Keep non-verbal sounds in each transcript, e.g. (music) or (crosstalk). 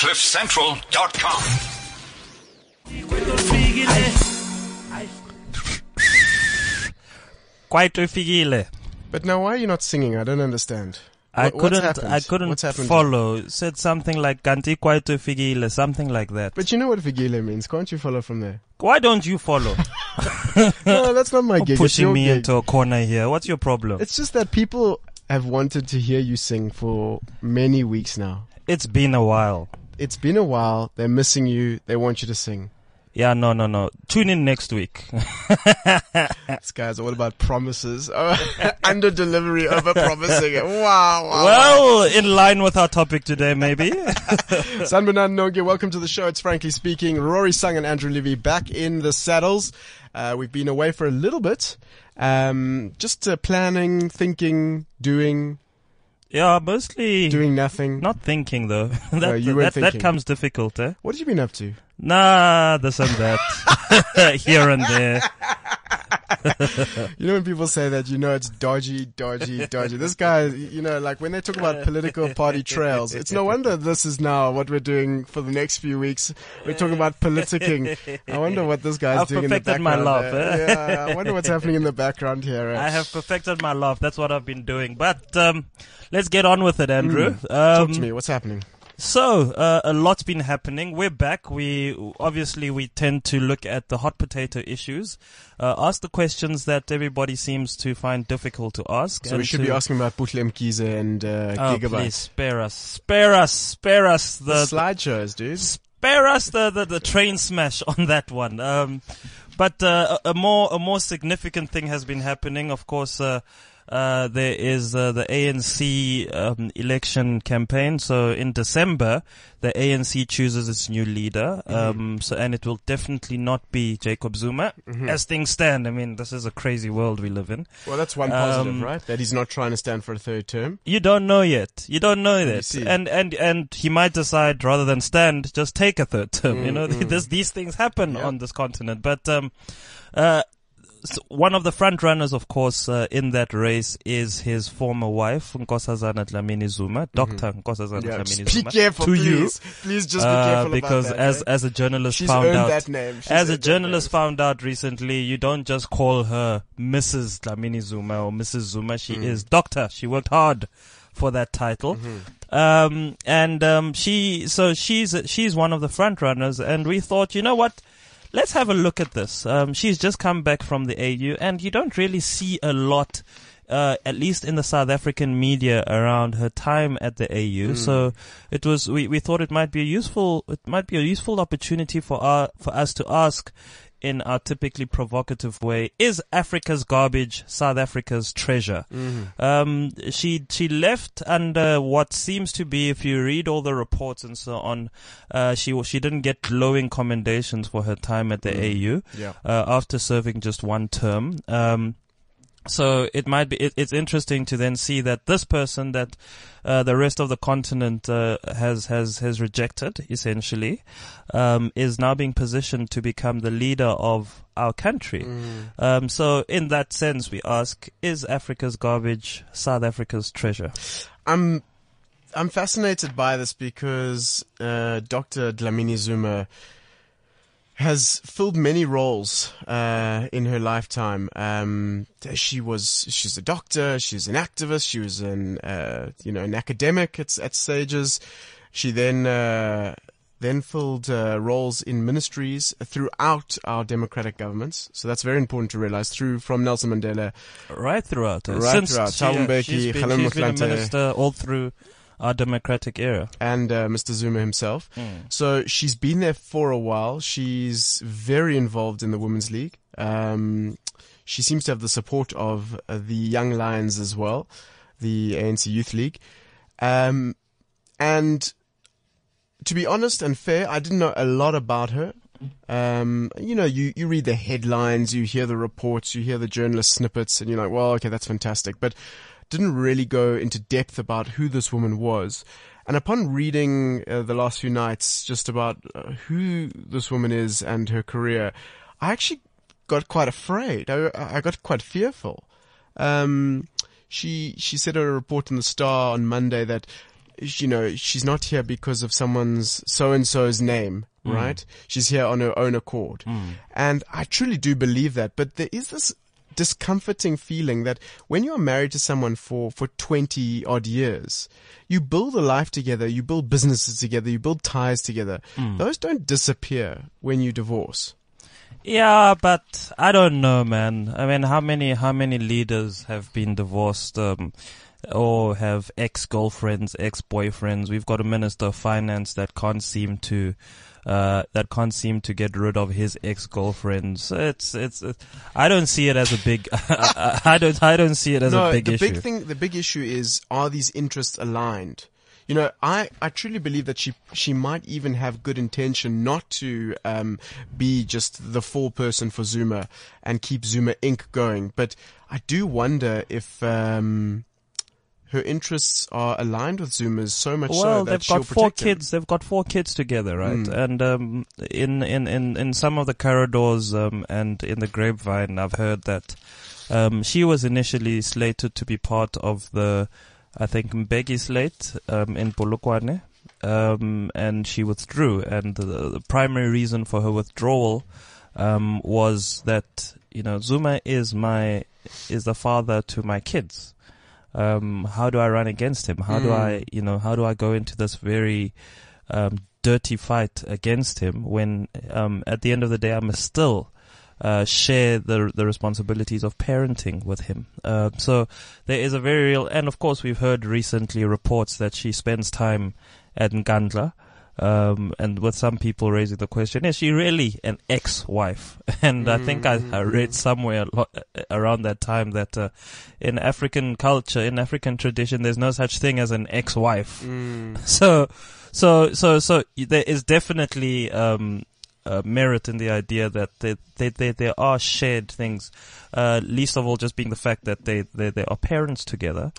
CliffCentral.com. Quite ufikile. But now, why are you not singing? I don't understand. I What- couldn't. happened? I couldn't What's happened? follow. Said something like "Ganti quite ufikile," something like that. But you know what Vigile means. Can't you follow from there? Why don't you follow? (laughs) No, that's not my gig. It's Pushing me gig. into a corner here. What's your problem? It's just that people have wanted to hear you sing for many weeks now. it's been a while. It's been a while. They're missing you. They want you to sing. Yeah, no, no, no. Tune in next week. (laughs) This guy's all about promises. Oh, (laughs) under delivery, over promising. (laughs) Wow, wow. well, in line with our topic today, maybe. Sanbanan Noge, welcome to the show. It's Frankly Speaking. Rory Sung and Andrew Levy back in the saddles. Uh, we've been away for a little bit. Um, just uh, planning, thinking, doing, yeah, mostly doing nothing. not thinking though. (laughs) that, No, you weren't that, that thinking. comes difficult, eh? What have you been up to? Nah, this and that. (laughs) Here and there. You know when people say that, you know it's dodgy, dodgy, dodgy. This guy, you know, like when they talk about political party trails, it's no wonder this is now what we're doing for the next few weeks. We're talking about politicking. I wonder what this guy's I've doing in the perfected my background. laugh, eh? Yeah, I wonder what's happening in the background here. eh? I have perfected my laugh. That's what I've been doing. But um, let's get on with it, Andrew. Talk Um, to me. What's happening? So, uh, a lot's been happening. We're back. We, obviously, we tend to look at the hot potato issues, uh, ask the questions that everybody seems to find difficult to ask. So we should be asking about Butlem and uh, Oh, Gigaba. please, spare us. Spare us. Spare us The the, slideshows, dude. spare us the, the, the train smash (laughs) on that one. Um, but uh, a, a more a more significant thing has been happening. Of course, uh, uh, there is uh, the ANC um, election campaign. So in December, the ANC chooses its new leader. Um, so and it will definitely not be Jacob Zuma as things stand. I mean, this is a crazy world we live in. Well, that's one positive, Um, right? That he's not trying to stand for a third term. You don't know yet. You don't know that. And, and, and he might decide rather than stand, just take a third term. you know, (laughs) this, these things happen Yeah. on this continent. But, um, uh, one of the front runners, of course, uh, in that race is his former wife, Nkosazana Dlamini Zuma, Dr. Nkosazana Yeah, Dlamini just be Zuma. careful, to please. you. Please just be Uh, careful because about that. as, as a journalist She's found out, that name. She's as a journalist found out recently, you don't just call her Mrs. Dlamini Zuma or Mrs. Zuma. She Mm. is doctor. She worked hard for that title. Mm-hmm. Um, and, um, she, so she's, she's one of the front runners and we thought, you know what? Let's have a look at this. Um, she's just come back from the AU and you don't really see a lot uh, at least in the South African media around her time at the AU. So it was, we, we thought it might be a useful, it might be a useful opportunity for our, for us to ask in our typically provocative way, is Africa's garbage South Africa's treasure? Um, she, she left under what seems to be, if you read all the reports and so on, uh, she, she didn't get glowing commendations for her time at the AU Yeah. uh, after serving just one term. Um, so it might be it, it's interesting to then see that this person that uh, the rest of the continent uh, has has has rejected essentially um, is now being positioned to become the leader of our country. Um, so in that sense, we ask: Is Africa's garbage South Africa's treasure? I'm I'm fascinated by this because uh, Dr. Dlamini Zuma has filled many roles uh, in her lifetime. Um, she was she's a doctor, she's an activist, she was an uh, you know an academic at at stages. She then uh, then filled uh, roles in ministries throughout our democratic governments. So that's very important to realize. Through from Nelson Mandela Right throughout, Right since throughout. she, uh, she's been, she's been a minister all through our democratic era. and uh, Mr. Zuma himself. So she's been there for a while. She's very involved in the Women's League. Um, she seems to have the support of uh, the Young Lions as well, the ANC Youth League. Um, and to be honest and fair, I didn't know a lot about her. Um, you know, you, you read the headlines, you hear the reports, you hear the journalist snippets, and you're like, well, okay, that's fantastic. But didn't really go into depth about who this woman was. And upon reading uh, the last few nights just about uh, who this woman is and her career, I actually got quite afraid. I, I got quite fearful. Um, she she said in a report in the Star on Monday that you know, she's not here because of someone's so and so's name, right? She's here on her own accord. And I truly do believe that. But there is this discomforting feeling that when you're married to someone for, for 20 odd years, you build a life together, you build businesses together, you build ties together. Those don't disappear when you divorce. Yeah, but I don't know, man. I mean, how many how many leaders have been divorced um, or have ex girlfriends, ex boyfriends? We've got a minister of finance that can't seem to uh, that can't seem to get rid of his ex girlfriends. It's, it's it's I don't see it as a big (laughs) I don't I don't see it as no, a big the issue. big thing, the big issue is are these interests aligned? You know, I, I truly believe that she she might even have good intention not to um, be just the full person for Zuma and keep Zuma Inc. going, but I do wonder if um, her interests are aligned with Zuma's so much so well, that they've got four kids. They've got four kids together, right? Mm. And um, in, in in in some of the corridors um, and in the grapevine, I've heard that um, she was initially slated to be part of the, I think Mbeki slate um, in Polokwane, um, and she withdrew. And the, the primary reason for her withdrawal um, was that you know Zuma is my is the father to my kids um, how do I run against him? How do Mm. I, you know, how do I go into this very um, dirty fight against him when, um, at the end of the day, I must still uh, share the the responsibilities of parenting with him. Uh, so there is a very real, and of course, we've heard recently reports that she spends time at Nkandla. Um, and with some people raising the question, is she really an ex-wife? (laughs) And I think I, I read somewhere a lot, around that time that uh, in African culture, in African tradition, there's no such thing as an ex-wife. Mm. (laughs) So, so, so, so there is definitely um, uh, merit in the idea that they, they, they, there are shared things. Uh, least of all, just being the fact that they, they, they are parents together.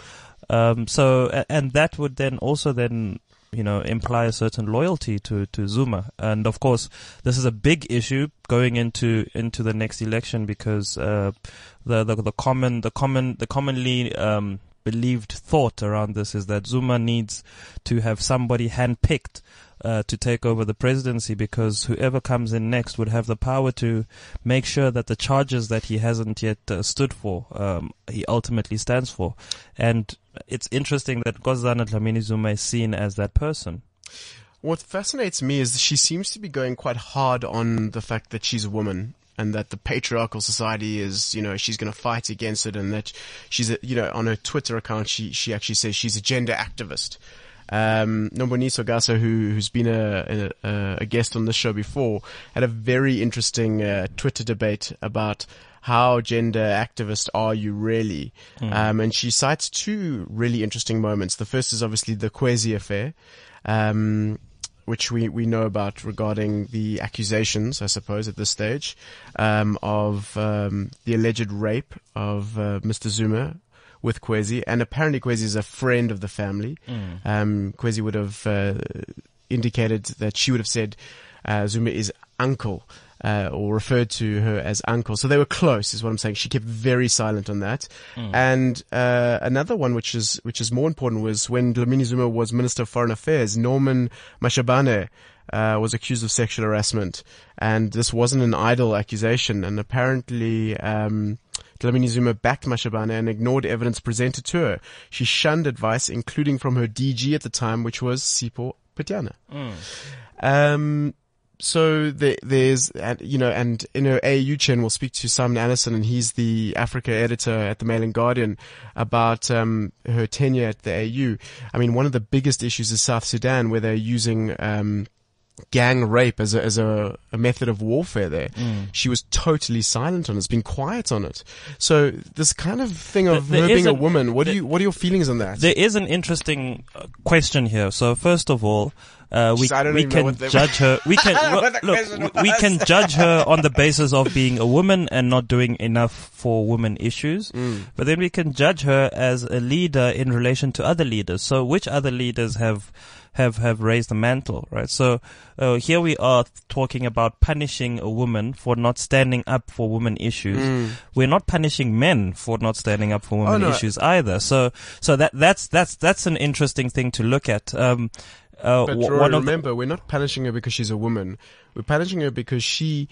Um, so, and that would then also then you know, imply a certain loyalty to, to Zuma. And of course, this is a big issue going into, into the next election because, uh, the, the, the common, the common, the commonly, um, believed thought around this is that Zuma needs to have somebody handpicked uh, to take over the presidency because whoever comes in next would have the power to make sure that the charges that he hasn't yet uh, stood for, um, he ultimately stands for. And it's interesting that Nkosazana Dlamini Zuma is seen as that person. What fascinates me is she seems to be going quite hard on the fact that she's a woman and that the patriarchal society is, you know, she's going to fight against it and that she's, a, you know, on her Twitter account, she, she actually says she's a gender activist. Um, Nomboniso Gasa, who, who's been a, a, a guest on this show before, had a very interesting uh, Twitter debate about how gender activist are you really? Um, and she cites two really interesting moments. The first is obviously the Kwezi affair. Um, which we, we know about regarding the accusations, I suppose, at this stage, um, of um, the alleged rape of uh, Mr. Zuma with Kwezi. And apparently Kwezi is a friend of the family. Um, Kwezi would have uh, indicated that she would have said uh, Zuma is uncle. Uh, or referred to her as uncle. So they were close, is what I'm saying. She kept very silent on that. And uh, another one, which is which is more important, was when Dlamini Zuma was Minister of Foreign Affairs. Norman Mashabane uh, was accused of sexual harassment, and this wasn't an idle accusation. And apparently, um, Dlamini Zuma backed Mashabane and ignored evidence presented to her. She shunned advice, including from her DG at the time, which was Sipho Pityana. Um, so there, there's, you know, and you know, AU chain, we'll speak to Simon Anderson, and he's the Africa editor at the Mail and Guardian about um, her tenure at the AU. I mean, one of the biggest issues is South Sudan, where they're using um, gang rape as a, as a, a method of warfare there. She was totally silent on it. It's been quiet on it. So this kind of thing of There- her being a woman, what do you, what are your feelings on that? There is an interesting uh, question here. So first of all, uh, we, we can judge her. We (laughs) can I don't know well, what the question look. We can judge her on the basis of being a woman and not doing enough for women issues. Mm. But then we can judge her as a leader in relation to other leaders. So which other leaders have have have raised the mantle, right? So uh, here we are talking about punishing a woman for not standing up for women issues. Mm. We're not punishing men for not standing up for women Oh, no. issues either. So so that that's that's that's an interesting thing to look at. Um, uh, But Roy, one of the- remember, we're not punishing her because she's a woman. We're punishing her because she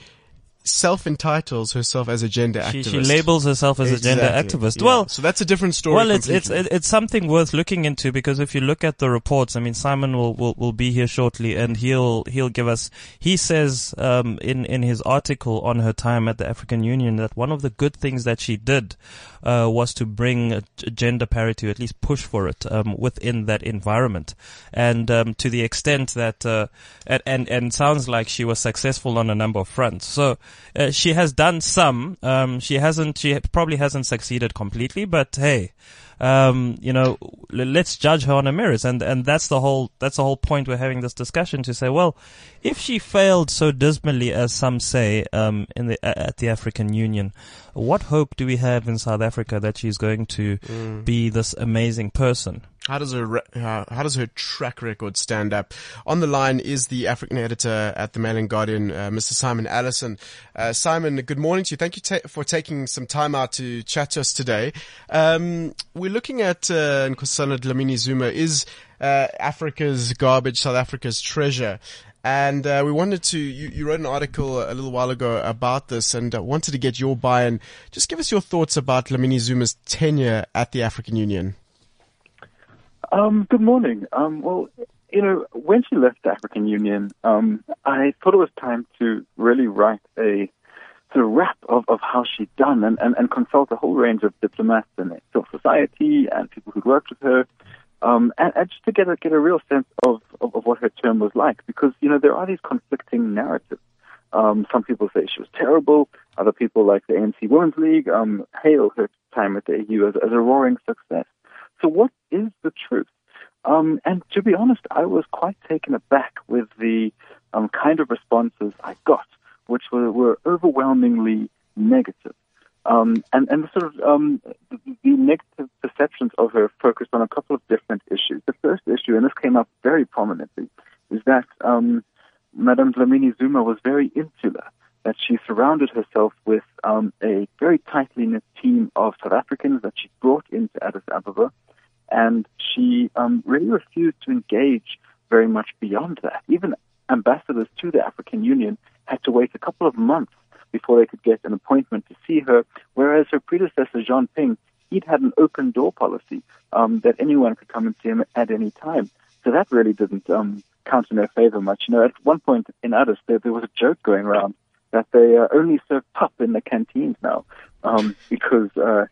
self-entitles herself as a gender she, activist. she labels herself as a gender activist. yeah. Well, so that's a different story. Well, it's it's it's something worth looking into because if you look at the reports, I mean, Simon will will, will be here shortly, and he'll he'll give us. He says um, in in his article on her time at the African Union that one of the good things that she did uh, was to bring gender parity, at least push for it um, within that environment, and um, to the extent that uh, and, and and sounds like she was successful on a number of fronts. So uh, she has done some. Um, she hasn't. She probably hasn't succeeded completely, but hey, um, you know, let's judge her on her merits, and and that's the whole that's the whole point we're having this discussion to say, well, if she failed so dismally as some say um, in the at the African Union, what hope do we have in South Africa that she's going to Mm. be this amazing person? How does her re- how, does her track record stand up? On the line is the African editor at the Mail and Guardian, uh, Mr. Simon Allison. Uh, Simon, good morning to you. Thank you ta- for taking some time out to chat to us today. Um, we're looking at uh, Nkosazana Dlamini Zuma is uh, Africa's garbage, South Africa's treasure. And uh, we wanted to, you, you wrote an article a little while ago about this and uh, wanted to get your buy-in. Just give us your thoughts about Dlamini Zuma's tenure at the African Union. Um, good morning. Um, well, you know, when she left the African Union, um, I thought it was time to really write a of wrap of, of how she'd done and, and, and consult a whole range of diplomats and civil society and people who'd worked with her, um, and, and just to get a, get a real sense of, of, of what her term was like. Because, you know, there are these conflicting narratives. Um, some people say she was terrible. Other people, like the ANC Women's League, um, hail her time at the AU as, as a roaring success. So, what is the truth? Um, and to be honest, I was quite taken aback with the um, kind of responses I got, which were, were overwhelmingly negative. Um, and, and the sort of um, the, negative perceptions of her focused on a couple of different issues. The first issue, and this came up very prominently, is that um, Madame Dlamini Zuma was very insular, that she surrounded herself with um, a very tightly knit team of South Africans that she brought into Addis Ababa, and she um, really refused to engage very much beyond that. Even ambassadors to the African Union had to wait a couple of months before they could get an appointment to see her, whereas her predecessor, Jean Ping, he'd had an open door policy um, that anyone could come and see him at any time. So that really didn't um, count in their favor much. You know, at one point in Addis, there, there was a joke going around that they uh, only serve pap in the canteens now um, because uh,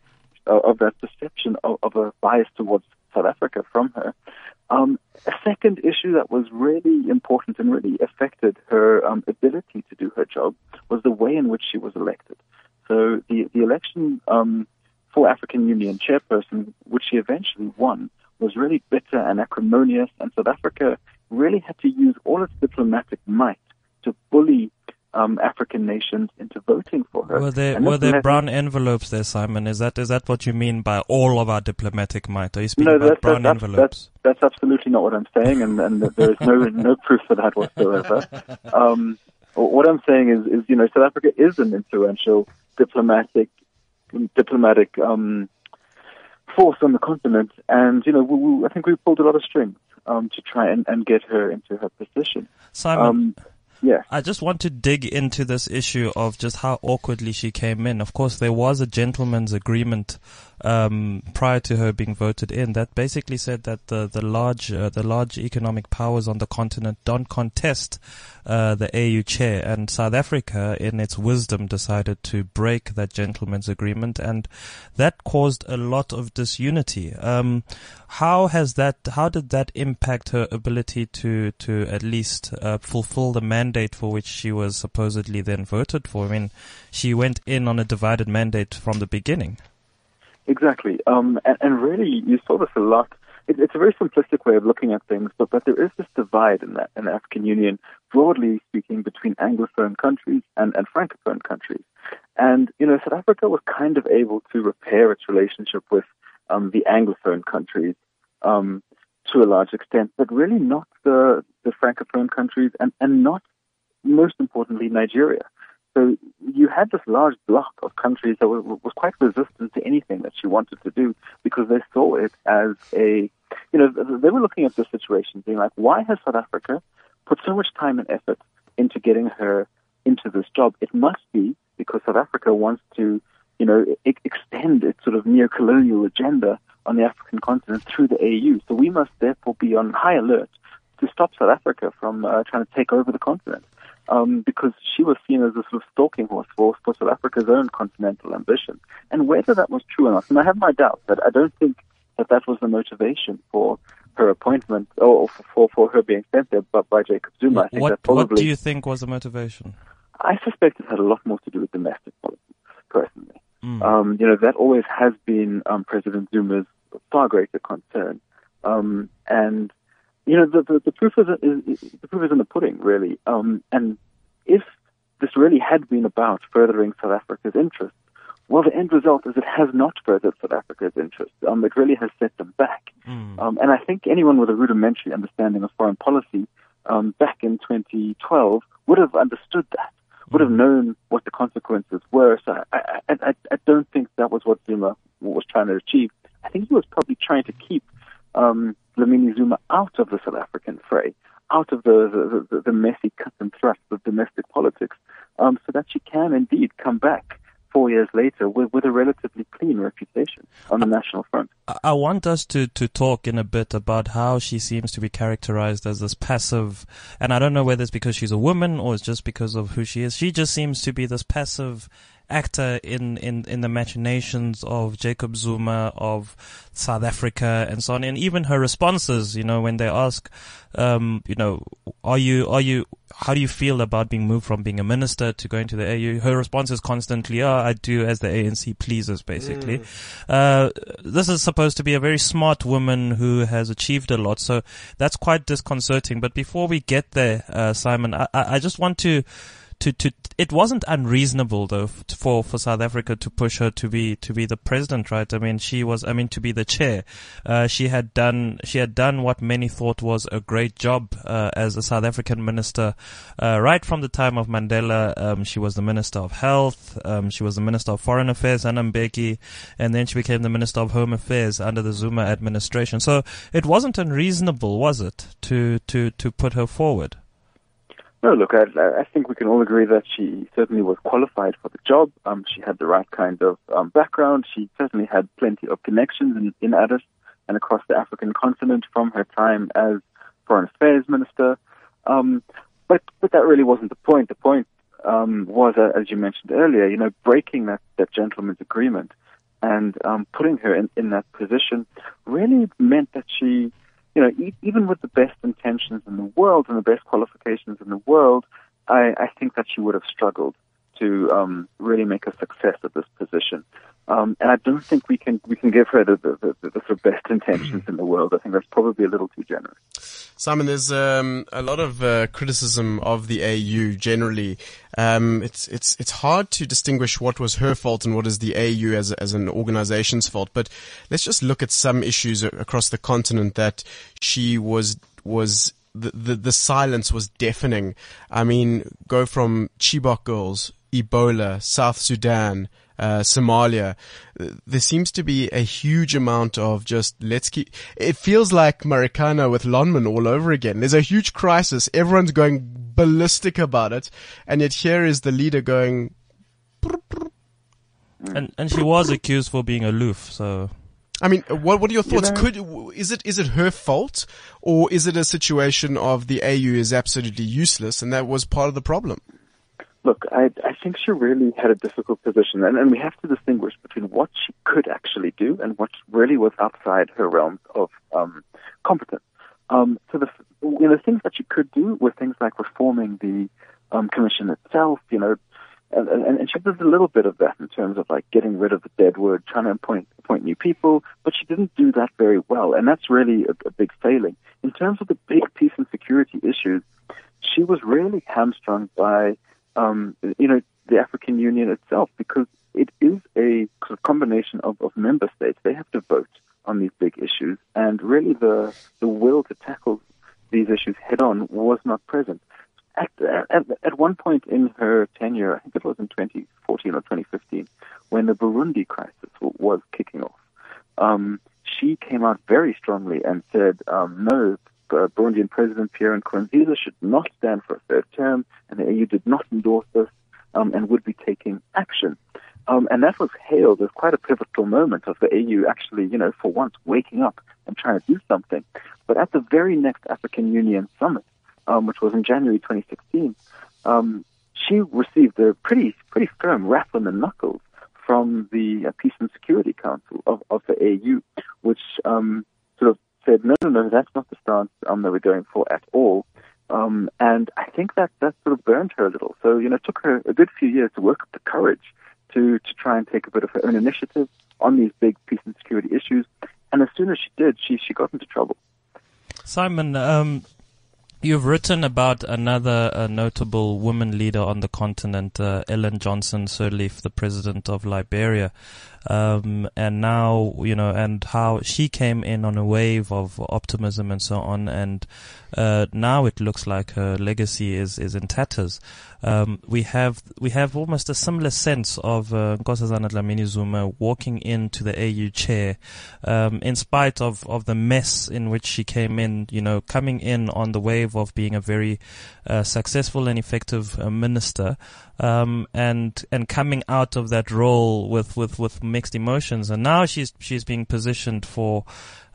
of that perception of, of a bias towards South Africa from her. Um, a second issue that was really important and really affected her um, ability to do her job was the way in which she was elected. So the the election um, for African Union chairperson, which she eventually won, was really bitter and acrimonious, and South Africa really had to use all its diplomatic might to bully um, African nations into voting for her. Were there were there brown envelopes there, Simon? Is that is that what you mean by all of our diplomatic might? Are you speaking No, about that- brown that's- envelopes? That's absolutely not what I'm saying, and, and there is no (laughs) no proof for that whatsoever. Um, what I'm saying is, is you know, South Africa is an influential diplomatic diplomatic um, force on the continent, and you know, we, we, I think we pulled a lot of strings um, to try and, and get her into her position. Simon, Um, yeah. I just want to dig into this issue of just how awkwardly she came in. Of course, there was a gentleman's agreement um, prior to her being voted in that basically said that the the large uh, the large economic powers on the continent don't contest uh, the AU chair, and South Africa, in its wisdom, decided to break that gentleman's agreement, and that caused a lot of disunity. Um, how has that? How did that impact her ability to to at least uh, fulfill the mandate for which she was supposedly then voted for? I mean, she went in on a divided mandate from the beginning. Exactly. Um, and, and really, you saw this a lot. It, it's a very simplistic way of looking at things, but, but there is this divide in, that, in the African Union, broadly speaking, between Anglophone countries and, and Francophone countries. And, you know, South Africa was kind of able to repair its relationship with um, the Anglophone countries um, to a large extent, but really not the, the Francophone countries and, and not, most importantly, Nigeria. So you had this large block of countries that were, was quite resistant to anything that she wanted to do because they saw it as a, you know, they were looking at the situation being like, why has South Africa put so much time and effort into getting her into this job? It must be because South Africa wants to, you know, extend its sort of neo-colonial agenda on the African continent through the AU. So we must therefore be on high alert to stop South Africa from uh, trying to take over the continent. Um, because she was seen as a sort of stalking horse for, for South Africa's own continental ambition. And whether that was true or not, and I have my doubts, but I don't think that that was the motivation for her appointment or for, for her being sent there by, by Jacob Zuma. I think what, that probably, what do you think was the motivation? I suspect it had a lot more to do with domestic politics, personally. Mm. Um, you know, that always has been um, President Zuma's far greater concern. Um, and, you know, the, the, the proof is, is, the proof is in the pudding, really. Um, and if this really had been about furthering South Africa's interests, well, the end result is it has not furthered South Africa's interests. Um, it really has set them back. Mm. Um, and I think anyone with a rudimentary understanding of foreign policy um, back in 2012 would have understood that, would have known what the consequences were. So I, I, I, I don't think that was what Zuma was trying to achieve. I think he was probably trying to keep um, Dlamini Zuma out of the South African fray, out of the, the, the, the messy cut and thrust of domestic politics, um, so that she can indeed come back four years later with, with a relatively clean reputation on the national front. I want us to, to talk in a bit about how she seems to be characterized as this passive, and I don't know whether it's because she's a woman or it's just because of who she is. She just seems to be this passive actor in, in, in the machinations of Jacob Zuma, of South Africa and so on. And even her responses, you know, when they ask, um, you know, are you, are you, how do you feel about being moved from being a minister to going to the AU? Her response is constantly, oh, I do as the ANC pleases, basically. Mm. Uh, this is supposed to be a very smart woman who has achieved a lot. So that's quite disconcerting. But before we get there, uh, Simon, I, I just want to, to, to, it wasn't unreasonable though for, for South Africa to push her to be, to be the president, right? I mean, she was, I mean, to be the chair. Uh, she had done, she had done what many thought was a great job, uh, as a South African minister, uh, right from the time of Mandela. Um, she was the minister of health. Um, she was the minister of foreign affairs, and then she became the minister of home affairs under the Zuma administration. So it wasn't unreasonable, was it, to, to, to put her forward? No, look, I, I think we can all agree that she certainly was qualified for the job. Um, she had the right kind of um, background. She certainly had plenty of connections in, in Addis and across the African continent from her time as foreign affairs minister. Um, but but that really wasn't the point. The point um, was, uh, as you mentioned earlier, you know, breaking that, that gentleman's agreement and um, putting her in, in that position really meant that she you know, e- even with the best intentions in the world and the best qualifications in the world, I, I think that she would have struggled to um, really make a success of this position. Um, and I don't think we can we can give her the, the, the, the, sort of best (clears throat) intentions in the world. I think that's probably a little too generous. Simon, there's um, a lot of uh, criticism of the AU generally. Um, it's it's it's hard to distinguish what was her fault and what is the AU as as an organization's fault. But let's just look at some issues across the continent that she was was the, the, the silence was deafening. I mean, go from Chibok girls, Ebola, South Sudan, uh, Somalia. There seems to be a huge amount of just let's keep. It feels like Marikana with Lonmin all over again. There's a huge crisis. Everyone's going ballistic about it, and yet here is the leader going. And and she was accused for being aloof. So I mean, what what are your thoughts? You know, Could is it is it her fault, or is it a situation of the AU is absolutely useless and that was part of the problem? Look, I, I think she really had a difficult position, and, and we have to distinguish between what she could actually do and what really was outside her realm of um, competence. Um, so the you know things that she could do were things like reforming the um, commission itself, you know, and, and, and she did a little bit of that in terms of like getting rid of the dead wood, trying to appoint appoint new people, but she didn't do that very well, and that's really a, a big failing. In terms of the big peace and security issues, she was really hamstrung by um, you know, the African Union itself, because it is a combination of, of member states. They have to vote on these big issues, and really the the will to tackle these issues head on was not present. At, at, at one point in her tenure, I think it was in 2014 or 2015, when the Burundi crisis was kicking off, um, she came out very strongly and said, um, no, uh, Burundian President Pierre Nkurunziza should not stand for a third term, and the AU did not endorse this um, and would be taking action. Um, and that was hailed as quite a pivotal moment of the AU actually, you know, for once waking up and trying to do something. But at the very next African Union summit, um, which was in January 2016, um, she received a pretty pretty firm rap on the knuckles from the uh, Peace and Security Council of, of the AU, which um, sort of said, no, no, no, that's not the stance um, that we're going for at all. Um, and I think that that sort of burned her a little. So, you know, it took her a good few years to work up the courage to, to try and take a bit of her own initiative on these big peace and security issues. And as soon as she did, she, she got into trouble. Simon, um, You've written about another uh, notable woman leader on the continent, uh, Ellen Johnson Sirleaf, the president of Liberia um, and now you know, and how she came in on a wave of optimism and so on, and uh, now it looks like her legacy is is in tatters. Um, we have we have almost a similar sense of uh, Nkosazana Dlamini Zuma walking into the AU chair, um, in spite of of the mess in which she came in. You know, coming in on the wave of being a very uh, successful and effective uh, minister um, and and coming out of that role with, with, with mixed emotions. And now she's she's being positioned for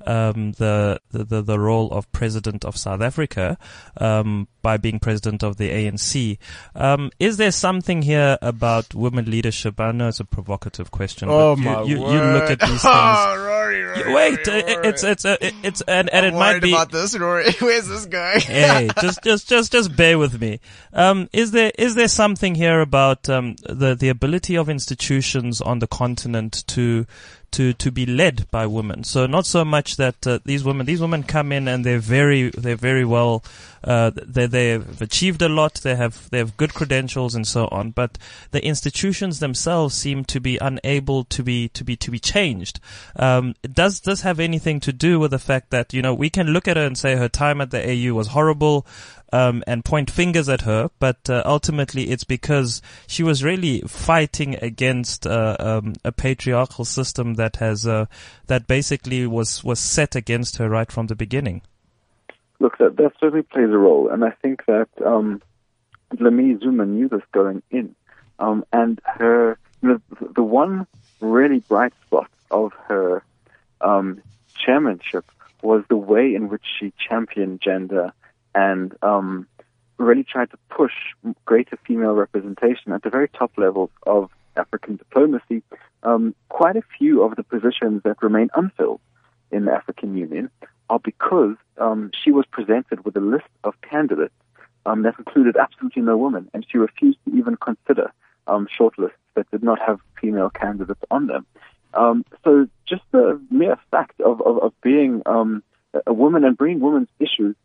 um, the, the the role of president of South Africa um, by being president of the ANC. Um, is there something here about women leadership? I know it's a provocative question. Oh but my you, you, word. you look at these (laughs) things. Oh, Rory, Rory, You- Wait, Rory, uh, it's it's uh, it's and and I'm it might be about this, Rory. (laughs) Where's this going? (laughs) hey, just, just, just, just bear with me. Um, is there, is there something here about um, the the ability of institutions on the continent to to to be led by women? So not so much that uh, these women, these women come in and they're very, they're very well, uh, they they've achieved a lot. They have they have good credentials and so on. But the institutions themselves seem to be unable to be to be to be changed. Um, does this have anything to do with the fact that you know we can look at her and say her time at the AU was horrible? Um, and point fingers at her, but uh, ultimately it's because she was really fighting against uh, um, a patriarchal system that has uh, that basically was was set against her right from the beginning. Look, that, that certainly plays a role, and I think that um, Zuma knew this going in. Um, and her, you know, the, the one really bright spot of her um, chairmanship was the way in which she championed gender and um, really tried to push greater female representation at the very top levels of African diplomacy. Um, quite a few of the positions that remain unfilled in the African Union are because um, she was presented with a list of candidates um, that included absolutely no women, and she refused to even consider um, shortlists that did not have female candidates on them. Um, so just the mere fact of, of, of being um, a woman and bringing women's issues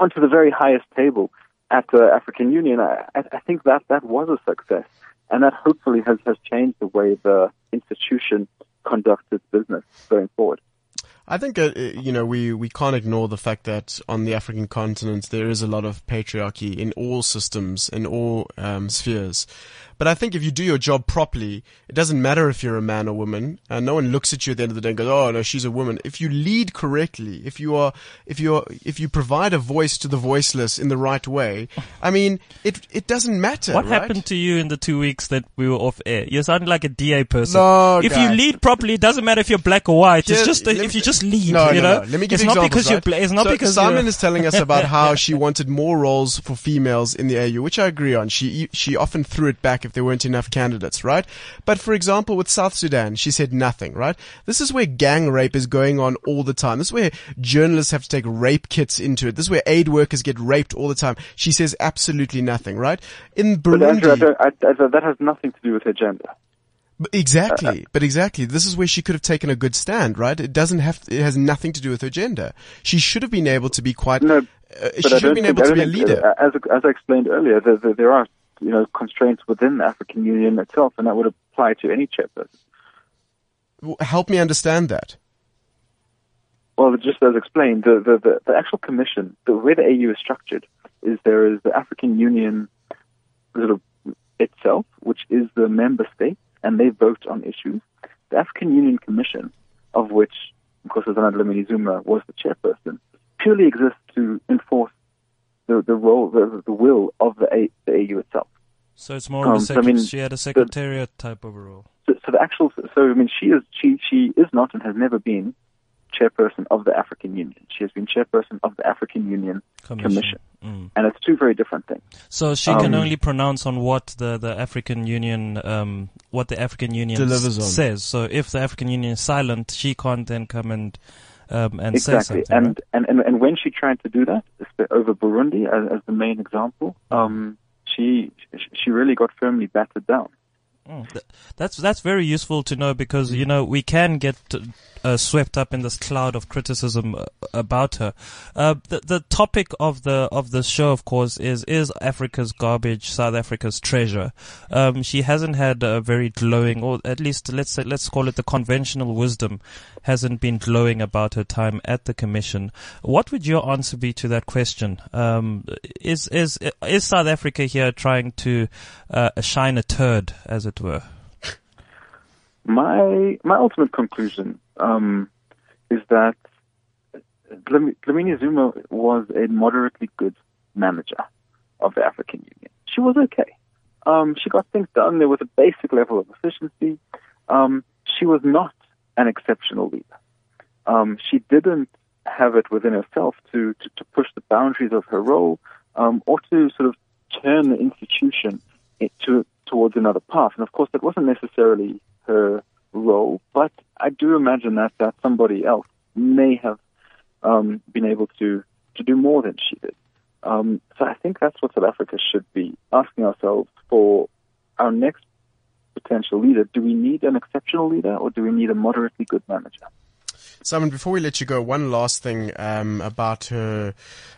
onto the very highest table at the African Union, I, I think that that was a success, and that hopefully has, has changed the way the institution conducts its business going forward. I think uh, you know we we can't ignore the fact that on the African continent there is a lot of patriarchy in all systems in all um, spheres. But I think if you do your job properly, it doesn't matter if you're a man or woman. And no one looks at you at the end of the day and goes, "Oh no, she's a woman." If you lead correctly, if you are, if you are, if you provide a voice to the voiceless in the right way, I mean, it it doesn't matter. What right? happened to you in the two weeks that we were off air? You sound like a DA person. No, if guy. you lead properly, it doesn't matter if you're black or white. Here, it's just let if me- you just lead. No, you no, know, no. Let me give it's you not because you're right? bla- It's not so because Simon you're, is telling us about (laughs) how she wanted more roles for females in the AU, which I agree on. She she often threw it back if there weren't enough candidates, right? But for example, with South Sudan, she said nothing, right? This is where gang rape is going on all the time. This is where journalists have to take rape kits into it. This is where aid workers get raped all the time. She says absolutely nothing, right? In But Andrew, I Burundi, I, I, that has nothing to do with her gender. exactly, but exactly. This is where she could have taken a good stand, right? It doesn't have, it has nothing to do with her gender. She should have been able to be quite, No, uh, she should have been able to be a leader. uh, As, as I explained earlier, there, there, there are you know constraints within the African Union itself, and that would apply to any chairperson. W- Help me understand that. well, just as explained, the, the, the, the actual commission, the way the AU is structured, is there is the African Union sort of itself, which is the member state, and they vote on issues. The African Union Commission, of which, of course, Dlamini Zuma was the chairperson, purely exists to enforce the, the role, the, the will of the, a, the AU itself. So it's more um, of a sec- so, I mean, she had a secretariat the, type of role. So, so, the actual, so I mean, she is she she is not and has never been chairperson of the African Union. She has been chairperson of the African Union Commission, Commission. Mm. and it's two very different things. So she um, can only pronounce on what the the African Union um, what the African Union delivers s- says. So if the African Union is silent, she can't then come and um, and exactly. And, right? and, and and when she tried to do that over Burundi as, as the main example, um, she she really got firmly battered down. Mm, that's that's very useful to know because you know we can get uh, swept up in this cloud of criticism uh, about her. Uh, the the topic of the of the show, of course, is is Africa's garbage, South Africa's treasure. Um, she hasn't had a very glowing, or at least let's say, let's call it the conventional wisdom, hasn't been glowing about her time at the commission. What would your answer be to that question? Um, is is is South Africa here trying to uh, shine a turd, as it were? (laughs) My my ultimate conclusion um, is that Dlamini Zuma was a moderately good manager of the African Union. She was okay. Um, she got things done. There was a basic level of efficiency. Um, she was not an exceptional leader. Um, she didn't have it within herself to, to, to push the boundaries of her role um, or to sort of turn the institution to, towards another path. And of course, that wasn't necessarily her role, but I do imagine that, that somebody else may have um, been able to, to do more than she did. Um, so I think that's what South Africa should be asking ourselves for our next potential leader. Do we need an exceptional leader or do we need a moderately good manager? Simon, before we let you go, one last thing um, about her,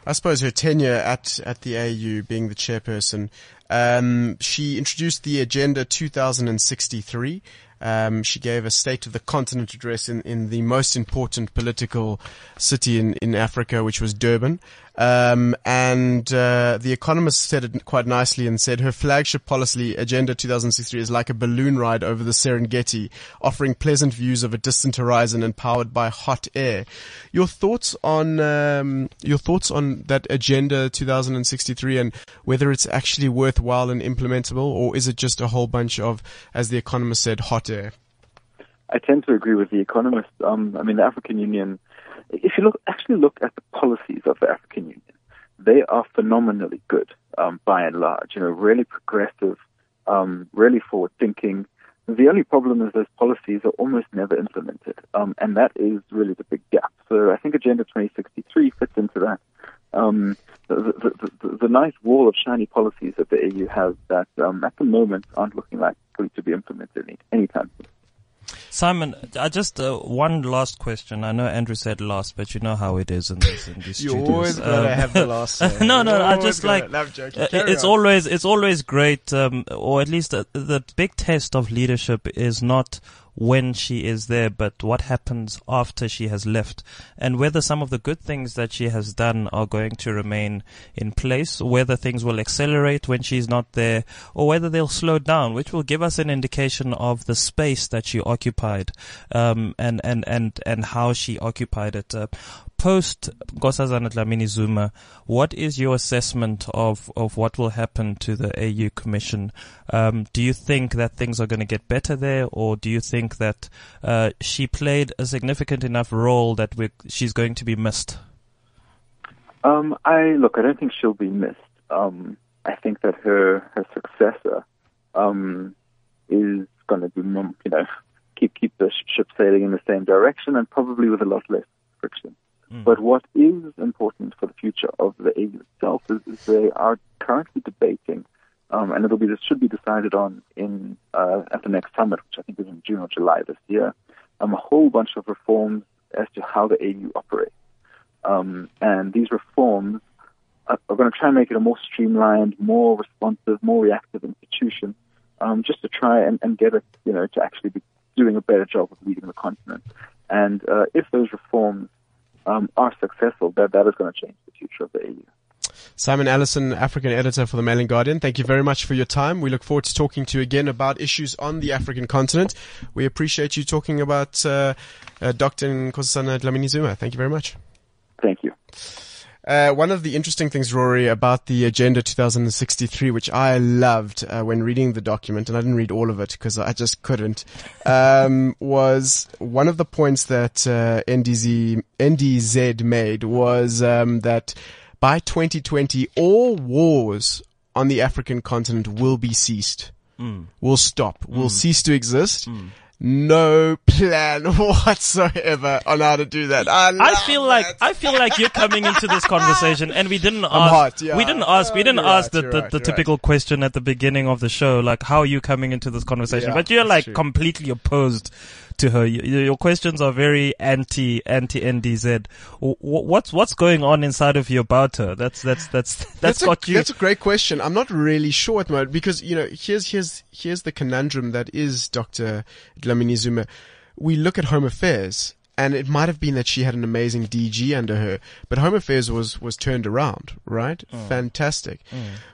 I suppose her tenure at at the AU, being the chairperson. Um, she introduced the Agenda 2063, um, she gave a State of the Continent address in, in the most important political city in, in Africa, which was Durban. Um, and uh, the Economist said it quite nicely and said her flagship policy, Agenda 2063, is like a balloon ride over the Serengeti, offering pleasant views of a distant horizon and powered by hot air. Your thoughts on um, your thoughts on that Agenda 2063 and whether it's actually worthwhile and implementable, or is it just a whole bunch of, as the Economist said, hot air? I tend to agree with the Economist. Um, I mean, the African Union if you look actually look at the policies of the African Union, they are phenomenally good um, by and large. You know, really progressive, um, really forward thinking. The only problem is those policies are almost never implemented, um, and that is really the big gap. So I think Agenda 2063 fits into that. Um, the, the, the, the, nice wall of shiny policies that the AU has that um, at the moment aren't looking likely to be implemented anytime soon. Simon, uh, just uh, one last question. I know Andrew said last, but you know how it is in this in these you studios. always gotta um, have the last. (laughs) no, no, I just like. Uh, it's on. always it's always great, um, or at least the, the big test of leadership is not when she is there, but what happens after she has left and whether some of the good things that she has done are going to remain in place, whether things will accelerate when she's not there or whether they'll slow down, which will give us an indication of the space that she occupied, um, and, and, and, and how she occupied it. Uh, post Nkosazana Dlamini Zuma, what is your assessment of, of what will happen to the AU Commission? Um, do you think that things are going to get better there, or do you think that uh, she played a significant enough role that she's going to be missed? Um, I look. I don't think she'll be missed. Um, I think that her her successor um, is going to be, you know, keep keep the ship sailing in the same direction and probably with a lot less friction. Mm. But what is important for the future of the AU itself is, is they are currently debating, um, and it'll be this should be decided on in uh, at the next summit, which I think is in June or July this year, um, a whole bunch of reforms as to how the AU operates. Um, and these reforms are, are going to try and make it a more streamlined, more responsive, more reactive institution, um, just to try and, and get it, you know, to actually be doing a better job of leading the continent. And uh, if those reforms um, are successful, that that is going to change the future of the AU. Simon Allison, African editor for the Mail and Guardian, thank you very much for your time. We look forward to talking to you again about issues on the African continent. We appreciate you talking about uh, uh, Dr. Nkosazana Dlamini Zuma. Thank you very much. Thank you. Uh, one of the interesting things, Rory, about the Agenda 2063, which I loved uh, when reading the document, and I didn't read all of it because I just couldn't, um, (laughs) was one of the points that uh, NDZ, NDZ made was um, that by 2020, all wars on the African continent will be ceased, Mm. will stop, will cease to exist. Mm. No plan (laughs) whatsoever on how to do that. I, I feel like. I feel like you're coming into this (laughs) conversation, and we didn't ask. hot, yeah. We didn't ask. We didn't you're ask right, the, the, right, the typical question at the beginning of the show, like how are you coming into this conversation? Yeah, but you're like true. completely opposed to her. You, your questions are very anti anti NDZ. Wh- What's what's going on inside of you about her? That's that's that's (laughs) that's That's a, got you. that's a great question. I'm not really sure at the moment because you know here's here's here's the conundrum that is Dr. Dlamini Zuma. We look at Home Affairs, and it might have been that she had an amazing DG under her, but Home Affairs was was turned around, right? Fantastic.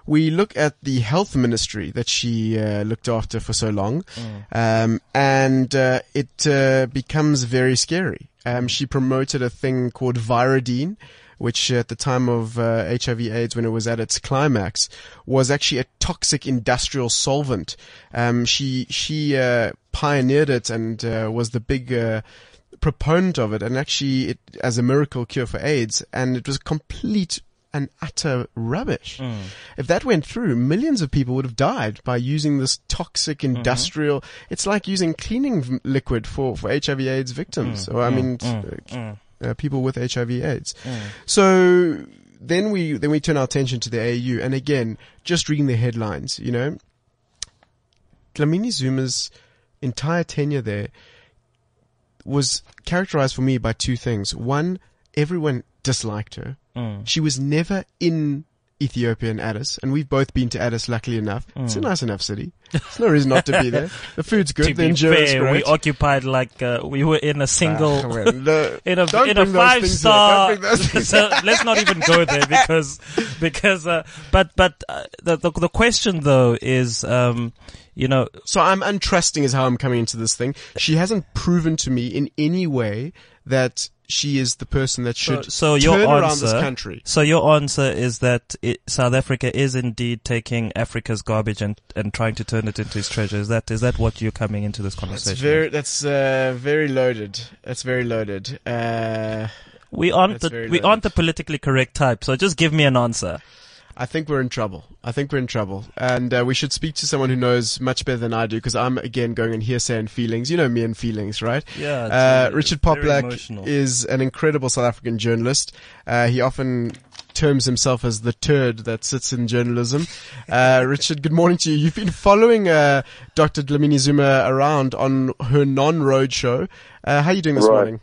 We look at the Health Ministry that she uh, looked after for so long, um, and uh, it uh, becomes very scary. Um, she promoted a thing called Virodene which at the time of uh, HIV AIDS, when it was at its climax, was actually a toxic industrial solvent. Um, she she uh, pioneered it and uh, was the big uh, proponent of it, and actually it as a miracle cure for AIDS. And it was complete and utter rubbish. Mm. If that went through, millions of people would have died by using this toxic mm-hmm. industrial. It's like using cleaning liquid for for HIV AIDS victims, mm. or I mm. mean. uh, uh, people with HIV AIDS. So then we then we turn our attention to the AU, and again, just reading the headlines, you know, Dlamini Zuma's entire tenure there was characterized for me by two things. One, everyone disliked her. Mm. She was never in Ethiopia and Addis, and we've both been to Addis, luckily enough. It's a nice enough city. There's no reason not to be there. (laughs) The food's good, to the endurance fair, we occupied like uh, we were in a single. Ah, well, the- (laughs) in a don't in a five star. Don't bring those (laughs) so let's not even go there because because uh, but but uh, the, the the question though is um you know So I'm untrusting is how I'm coming into this thing. She hasn't proven to me in any way that she is the person that should so your turn around this country. so your answer is that it, South Africa is indeed taking Africa's garbage and and trying to turn it into its treasure. Is that is that what you're coming into this That's conversation? very that's uh, very loaded. That's very loaded. Uh, we aren't that's the we loaded. aren't the politically correct type. So just give me an answer. I think we're in trouble. I think we're in trouble, and uh, we should speak to someone who knows much better than I do. Because I'm again going in hearsay and feelings. You know me and feelings, right? Yeah, Uh, Richard very Poplak emotional. is an incredible South African journalist. Uh, he often terms himself as the turd that sits in journalism. Uh, (laughs) Richard, good morning to you. You've been following uh, Dr. Dlamini Zuma around on her non-road show. Uh, how are you doing this Right. morning?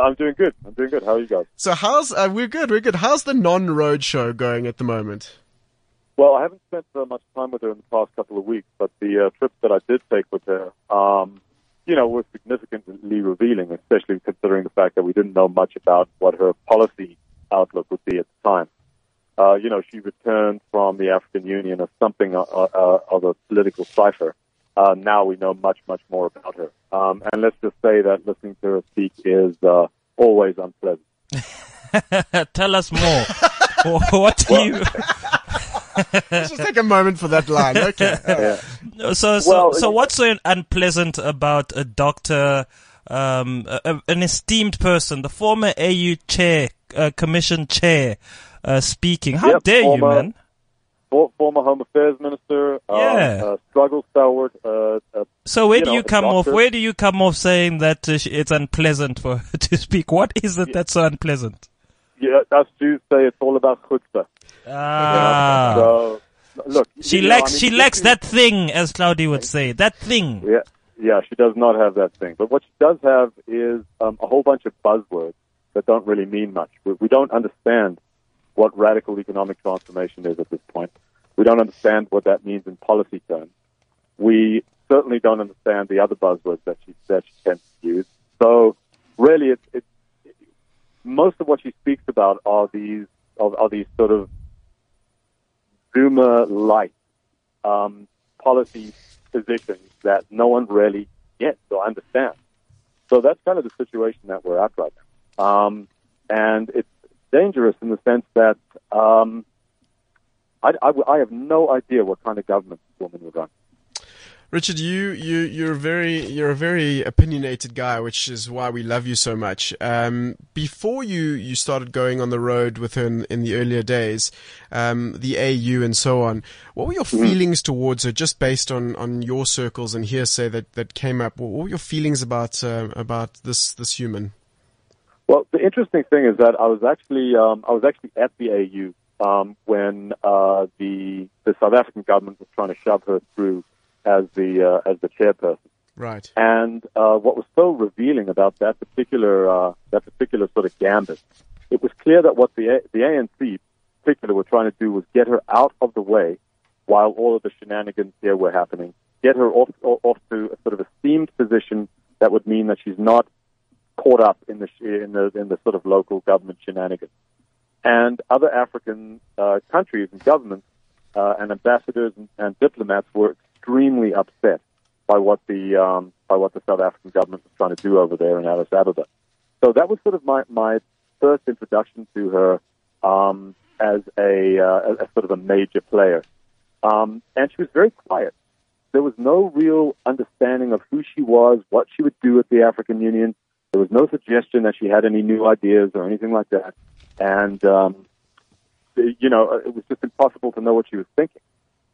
I'm doing good. I'm doing good. How are you guys? So how's uh, we're good, we're good. How's the non-road show going at the moment? Well, I haven't spent uh, much time with her in the past couple of weeks, but the uh, trips that I did take with her, um, you know, were significantly revealing, especially considering the fact that we didn't know much about what her policy outlook would be at the time. Uh, you know, she returned from the African Union as something uh, uh, of a political cipher. Uh, now we know much, much more about her. Um, and let's just say that listening to her speak is uh, always unpleasant. (laughs) Tell us more. (laughs) what do you? (laughs) Let's just take a moment for that line. Okay. Yeah. So, so, Well, so what's so unpleasant about a doctor, um, a, a- an esteemed person, the former AU chair, uh, commission chair, uh, speaking? How Yep, dare you, man? For, former Home Affairs Minister, uh, Yeah. uh, struggle stalwart, uh, uh, So where you do know, you come off? Where do you come off saying that uh, it's unpleasant for her (laughs) to speak? What is it that's so unpleasant? yeah, us Jews say it's all about chutzpah. Ah, So, look, she you know, lacks I mean, she lacks that thing, as Claudia would say. That thing. Yeah, yeah, she does not have that thing. But what she does have is um, a whole bunch of buzzwords that don't really mean much. We, we don't understand what radical economic transformation is at this point. We don't understand what that means in policy terms. We certainly don't understand the other buzzwords that she that she tends to use. So, really, it's it's most of what she speaks about are these are, are these sort of Zuma-like um, policy positions that no one really gets or understands. So that's kind of the situation that we're at right now. Um, and it's dangerous in the sense that um, I, I, I have no idea what kind of government this woman would run. Richard, you you you're very you're a very opinionated guy, which is why we love you so much. Um, before you you started going on the road with her in, in the earlier days, um, the AU and so on, what were your mm-hmm. feelings towards her, just based on, on your circles and hearsay that, that came up? What were your feelings about uh, about this this human? Well, the interesting thing is that I was actually um, I was actually at the AU um, when uh, the the South African government was trying to shove her through as the uh, as the chairperson. Right. And uh, what was so revealing about that particular uh, that particular sort of gambit, it was clear that what the the ANC in particular were trying to do was get her out of the way while all of the shenanigans here were happening. Get her off off to a sort of esteemed position that would mean that she's not caught up in the in the in the sort of local government shenanigans. And other African uh, countries and governments uh, and ambassadors and, and diplomats were extremely upset by what the um, by what the South African government was trying to do over there in Addis Ababa. So that was sort of my my first introduction to her um, as a uh, as sort of a major player, um, and she was very quiet. There was no real understanding of who she was, what she would do at the African Union. There was no suggestion that she had any new ideas or anything like that, and um, you know it was just impossible to know what she was thinking.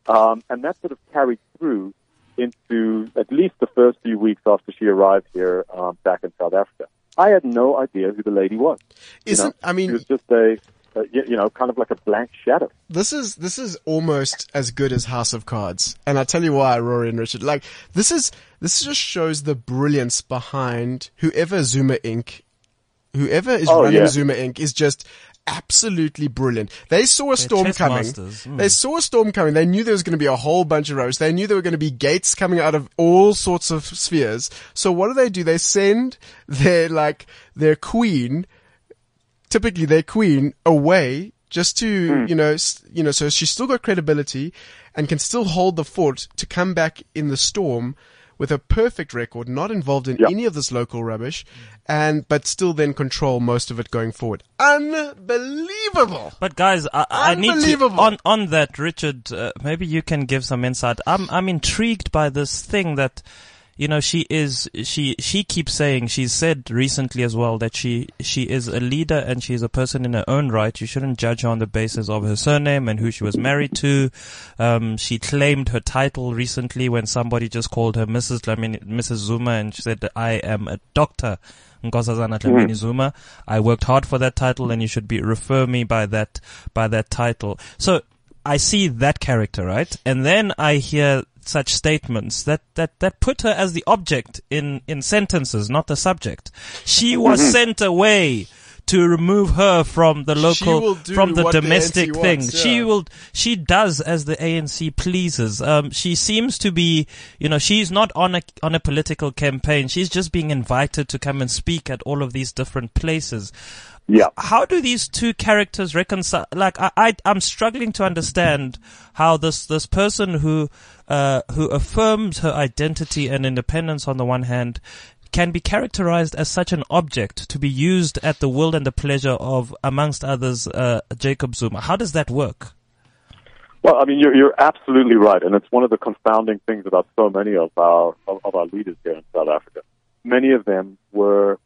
Um, and that sort of carried through into at least the first few weeks after she arrived here um, back in South Africa. I had no idea who the lady was. Isn't you know? I mean, she was just a, a, you know kind of like a blank shadow. This is this is almost as good as House of Cards, and I tell you why, Rory and Richard. Like this is this just shows the brilliance behind whoever Zuma Inc. Whoever is oh, running yeah. Zuma Inc. is just absolutely brilliant. They saw a storm coming. Mm. They saw a storm coming. They knew there was going to be a whole bunch of roads. They knew there were going to be gates coming out of all sorts of spheres. So what do they do? They send their, like, their queen, typically their queen, away just to, mm. you know, you know, so she's still got credibility and can still hold the fort to come back in the storm with a perfect record, not involved in yep. any of this local rubbish, and but still then control most of it going forward. Unbelievable! But guys, I, I need to on on that, Richard. Uh, maybe you can give some insight. I'm I'm intrigued by this thing that you know, she is, she, she keeps saying, she's said recently as well that she, she is a leader and she is a person in her own right. You shouldn't judge her on the basis of her surname and who she was married to. Um, she claimed her title recently when somebody just called her Mrs. I mean, Mrs. Zuma and she said, I am a doctor. Nkosazana Dlamini mm-hmm. Zuma. I worked hard for that title and you should be, refer me by that, by that title. So, I see that character, right? And then I hear such statements that, that, that put her as the object in, in sentences, not the subject. She (laughs) was sent away to remove her from the local, from the domestic the thing. Wants, yeah. She will, she does as the ANC pleases. Um, she seems to be, you know, she's not on a, on a political campaign. She's just being invited to come and speak at all of these different places. Yeah. How do these two characters reconcile? Like, I, I, am struggling to understand how this, this person who, uh, who affirms her identity and independence on the one hand can be characterized as such an object to be used at the will and the pleasure of, amongst others, uh, Jacob Zuma. How does that work? Well, I mean, you're, you're absolutely right, and it's one of the confounding things about so many of our of, of our leaders here in South Africa. Many of them were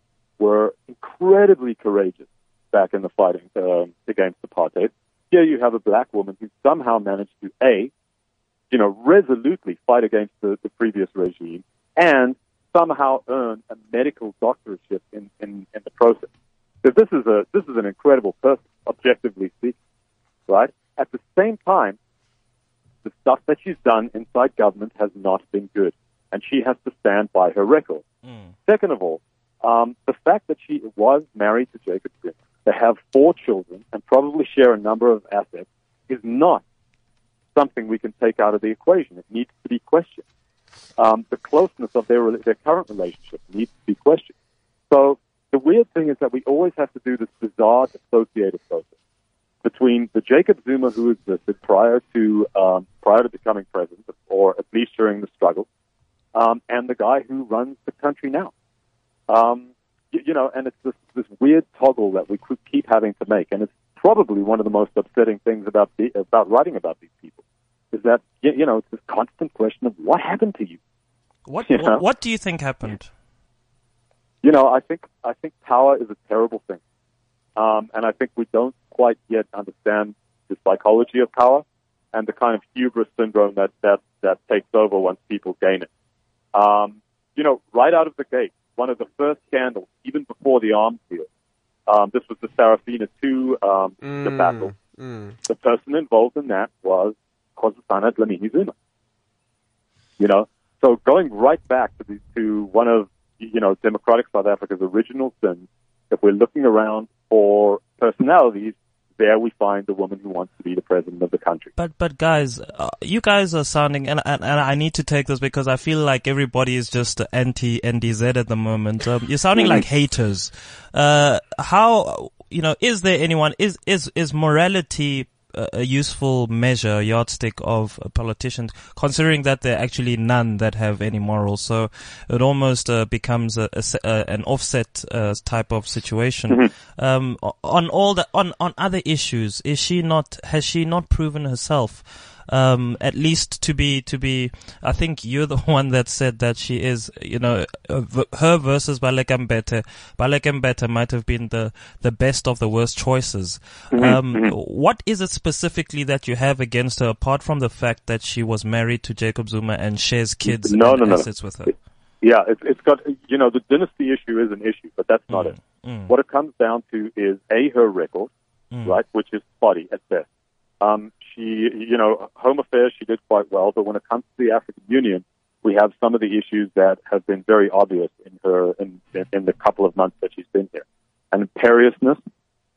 were incredibly courageous back in the fighting uh, against apartheid. Here you have a black woman who somehow managed to a, you know, resolutely fight against the, the previous regime and somehow earn a medical doctorship in, in, in the process. So this is a this is an incredible person, objectively speaking, right? At the same time, the stuff that she's done inside government has not been good, and she has to stand by her record. Mm. Second of all, um, the fact that she was married to Jacob Zuma, they have four children, and probably share a number of assets, is not something we can take out of the equation. It needs to be questioned. Um, the closeness of their their current relationship needs to be questioned. So the weird thing is that we always have to do this bizarre dissociative process between the Jacob Zuma who existed prior to um, prior to becoming president, or at least during the struggle, um, and the guy who runs the country now. Um, you, you know, and it's this this weird toggle that we keep having to make, and it's probably one of the most upsetting things about the, about writing about these people is that you, you know it's this constant question of what happened to you. What (laughs) you know? what do you think happened? You know, I think I think power is a terrible thing, um, and I think we don't quite yet understand the psychology of power and the kind of hubris syndrome that that that takes over once people gain it. Um, you know, right out of the gate, one of the first scandals, even before the arms deal, um, this was the Sarafina II um, mm, debacle. Mm. The person involved in that was Nkosazana Dlamini Zuma. You know, so going right back to the, to one of you know democratic South Africa's original sins, if we're looking around for personalities there we find the woman who wants to be the president of the country. But but guys, uh, you guys are sounding, and, and, and I need to take this because I feel like everybody is just anti NDZ at the moment. Um, you're sounding like haters. Uh, how you know is there anyone is is is morality a useful measure, yardstick of politicians, considering that there are actually none that have any morals. So it almost uh, becomes a, a, a, an offset uh, type of situation. Mm-hmm. Um, on all the on on other issues, is she not? Has she not proven herself? Um, at least to be to be. I think you're the (laughs) one that said that she is. You know, uh, her versus Baleka Mbete. Baleka Mbete might have been the the best of the worst choices. Mm-hmm. Um, mm-hmm. What is it specifically that you have against her, apart from the fact that she was married to Jacob Zuma and shares kids no, and no, no. assets with her? Yeah, it's, it's got, you know, the dynasty issue is an issue, but that's not mm, it. Mm. What it comes down to is A, her record, mm. right, which is spotty at best. Um, she, you know, home affairs she did quite well, but when it comes to the African Union, we have some of the issues that have been very obvious in her in, in, the couple of months that she's been here. An imperiousness,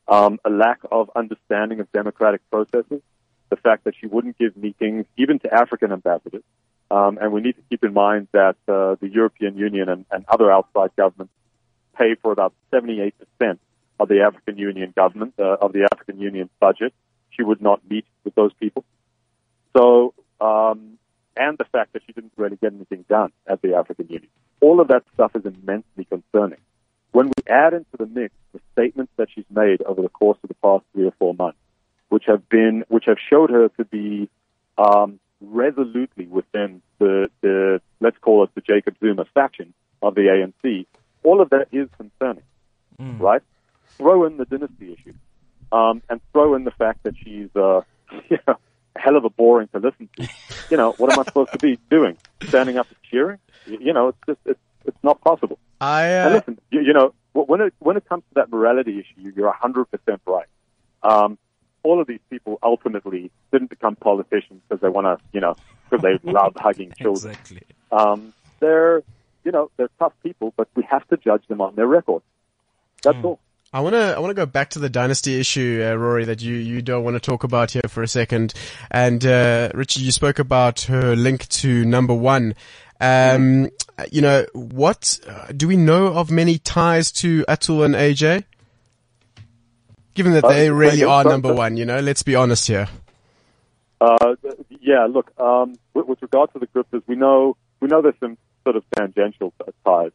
um, a lack of understanding of democratic processes, the fact that she wouldn't give meetings even to African ambassadors. Um, and we need to keep in mind that uh, the European Union and, and other outside governments pay for about 78% of the African Union government, uh, of the African Union budget she would not meet with those people. So, um, and the fact that she didn't really get anything done at the African Union. All of that stuff is immensely concerning. When we add into the mix the statements that she's made over the course of the past three or four months, which have been, which have showed her to be um, resolutely within the, the, let's call it the Jacob Zuma faction of the ANC, all of that is concerning, mm. right? Throw in the dynasty issue um, and throw in the fact that she's uh, (laughs) you know, a hell of a boring to listen to. You know, what am I supposed to be doing? Standing up and cheering? You know, it's just it's it's not possible. I uh... and listen, you, you know, when it when it comes to that morality issue, you're hundred percent right. Um, all of these people ultimately didn't become politicians because they want to, you know, because they (laughs) love hugging children. Exactly. Um, they're, you know, they're tough people, but we have to judge them on their record. That's mm. all. I want to I want to go back to the dynasty issue, uh, Rory, that you you don't want to talk about here for a second. And uh, Richie, you spoke about her link to number one. Um, you know, what uh, do we know of many ties to Atul and Ajay? Given that they really are number one, you know, let's be honest here. Uh, yeah, look, um, with, with regard to the Guptas, we know we know there's some sort of tangential ties.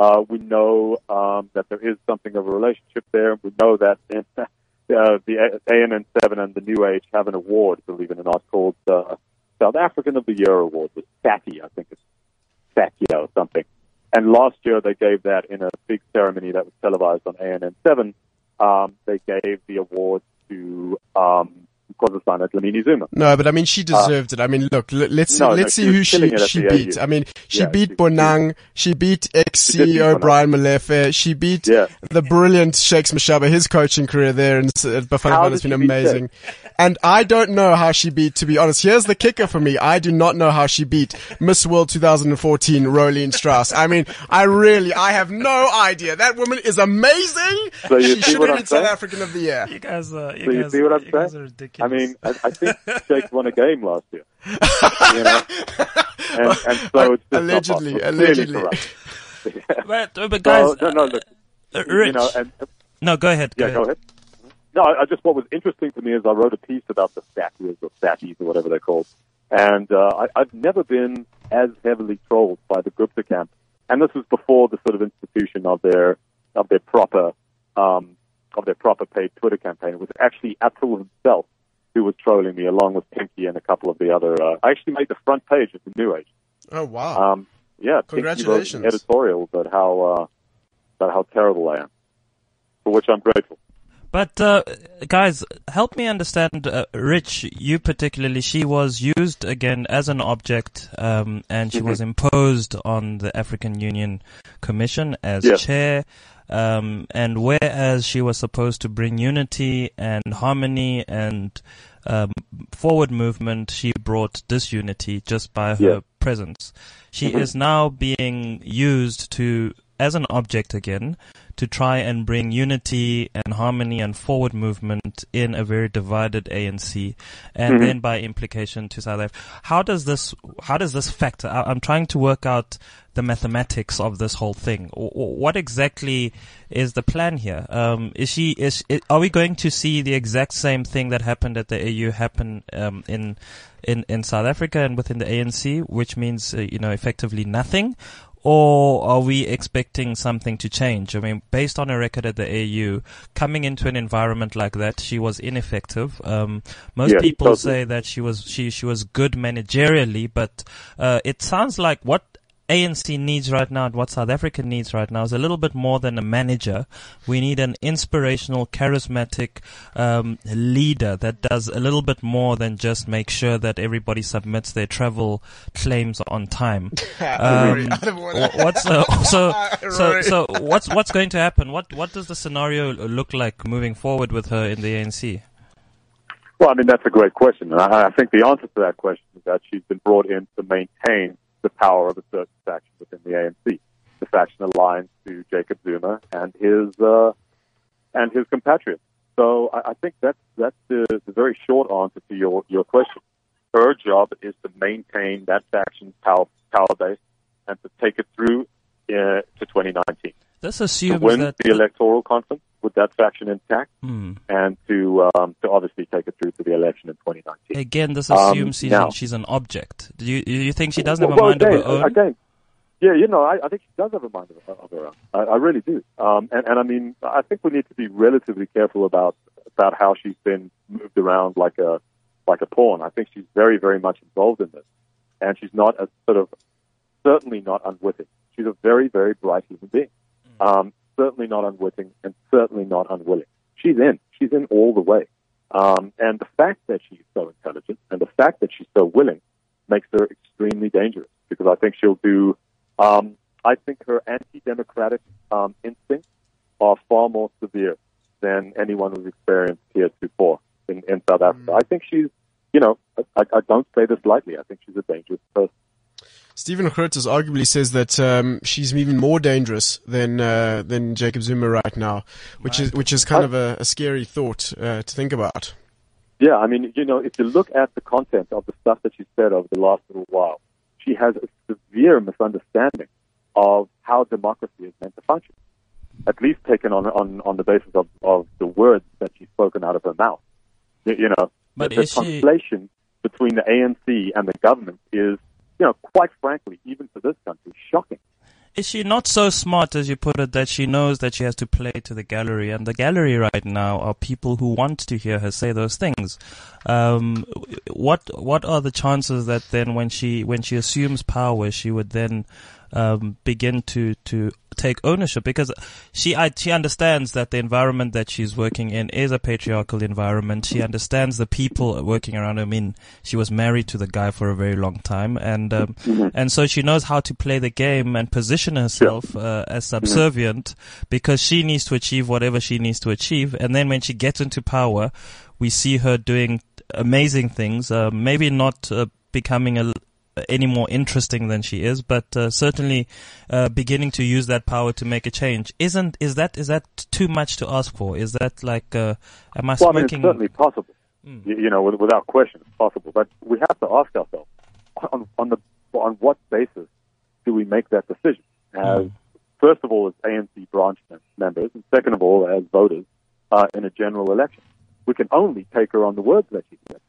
Uh, we know um, that there is something of a relationship there. We know that in, (laughs) uh, the ANN7 and the New Age have an award, believe it or not, called uh, South African of the Year Award. The SATI, I think it's SATI or something. And last year they gave that in a big ceremony that was televised on ANN7. Um, they gave the award to um, Nkosazana Dlamini Zuma. No, but I mean, she deserved uh, it. I mean, look, let's see, no, let's no, see who she, she beat. I mean, she yeah, beat she, Bonang, she beat ex-CEO Brian Molefe, she beat yeah. the brilliant Shakes Mashaba. His coaching career there in Bafana has been amazing. And I don't know how she beat, to be honest. Here's the kicker for me. I do not know how she beat Miss World 2014, Rolene Strauss. I mean, I really, I have no idea. That woman is amazing. So you she should have been South African of the Year. You guys, uh, you, so you guys, see what I'm saying? are ridiculous. I mean, I, I think (laughs) Jake won a game last year. you know? and, and so it's allegedly, allegedly. (laughs) but, but guys, no, no, look, Uh, Rich. You know, and no, go ahead. yeah, go ahead. No, I, I just what was interesting to me is I wrote a piece about the statues or statues or whatever they're called, and uh, I, I've never been as heavily trolled by the Gupta camp, and this was before the sort of institution of their of their proper um, of their proper paid Twitter campaign. It was actually Atul himself who was trolling me, along with Pinky and a couple of the other. Uh, I actually made the front page of the New Age. Oh wow! Um, yeah, Pinky wrote Congratulations. editorial about how uh, about how terrible I am, for which I'm grateful. But uh, guys, help me understand. Uh, Rich, you particularly, she was used again as an object, um, and she was imposed on the African Union Commission as Yes. chair. Um, and whereas she was supposed to bring unity and harmony and um, forward movement, she brought disunity just by her Yeah. presence. She is now being used to as an object again to try and bring unity and harmony and forward movement in a very divided ANC, and then by implication to South Africa. How does this how does this factor? I, I'm trying to work out the mathematics of this whole thing. What exactly is the plan here? Um, is she is i are we going to see the exact same thing that happened at the AU happen um, in in in South Africa and within the ANC, which means uh, you know effectively nothing? Or are we expecting something to change? I mean, based on her record at the AU, coming into an environment like that, she was ineffective. Um, most people totally. say that she was she she was good managerially, but uh, it sounds like what ANC needs right now and what South Africa needs right now is a little bit more than a manager. We need an inspirational, charismatic um, leader that does a little bit more than just make sure that everybody submits their travel claims on time. (laughs) Um, I don't wanna- wh- what's uh, (laughs) so so so what's what's going to happen? What what does the scenario look like moving forward with her in the ANC? Well, I mean, that's a great question. And I, I think the answer to that question is that she's been brought in to maintain the power of a certain faction within the ANC, the faction aligned to Jacob Zuma and his uh, and his compatriots. So I, I think that's that's the, the very short answer to your your question. Her job is to maintain that faction's power power base and to take it through uh, to 2019 This to assumes win that the electoral conference with that faction intact Hmm. and to um, to obviously take it through to the election in 2019. again, this Um, assumes she's, now- she's an object. Do you do you think she doesn't have a well, mind again, of her own? Again, yeah, you know, I, I think she does have a mind of, of her own. I, I really do. Um, and, and I mean, I think we need to be relatively careful about about how she's been moved around like a like a pawn. I think she's very, very much involved in this, and she's not a sort of certainly not unwitting. She's a very, very bright human being. Um, certainly not unwitting, and certainly not unwilling. She's in. She's in all the way. Um, and the fact that she's so intelligent and the fact that she's so willing makes her extremely dangerous because I think she'll do. Um, I think her anti-democratic um, instincts are far more severe than anyone who's experienced heretofore in, in South Africa. I think she's, you know, I, I don't say this lightly. I think she's a dangerous person. Stephen Curtis arguably says that um, she's even more dangerous than uh, than Jacob Zuma right now, which is which is kind of a, a scary thought uh, to think about. Yeah, I mean, you know, if you look at the content of the stuff that she said over the last little while, she has a severe misunderstanding of how democracy is meant to function. At least taken on on, on the basis of, of the words that she's spoken out of her mouth. You, you know, But the, the is she- between the ANC and the government is, you know, quite frankly, even for this country, shocking. Is she not so smart, as you put it, that she knows that she has to play to the gallery? And the gallery right now are people who want to hear her say those things. Um, what what are the chances that then, when she when she assumes power, she would then um, begin to to take ownership? Because she I, she understands that the environment that she's working in is a patriarchal environment. She understands the people working around her. I mean, she was married to the guy for a very long time, and um, and so she knows how to play the game and position herself uh, as subservient because she needs to achieve whatever she needs to achieve. And then when she gets into power, we see her doing amazing things. Uh, maybe not uh, becoming a any more interesting than she is, but uh, certainly uh, beginning to use that power to make a change. Isn't is that is that too much to ask for? Is that like uh, am I Well, I mean, it's certainly possible. You, you know, with- without question, it's possible. But we have to ask ourselves (coughs) on, on the on what basis do we make that decision? As first of all, as ANC branch members, and second of all, as voters uh, in a general election. We can only take her on the words that she said,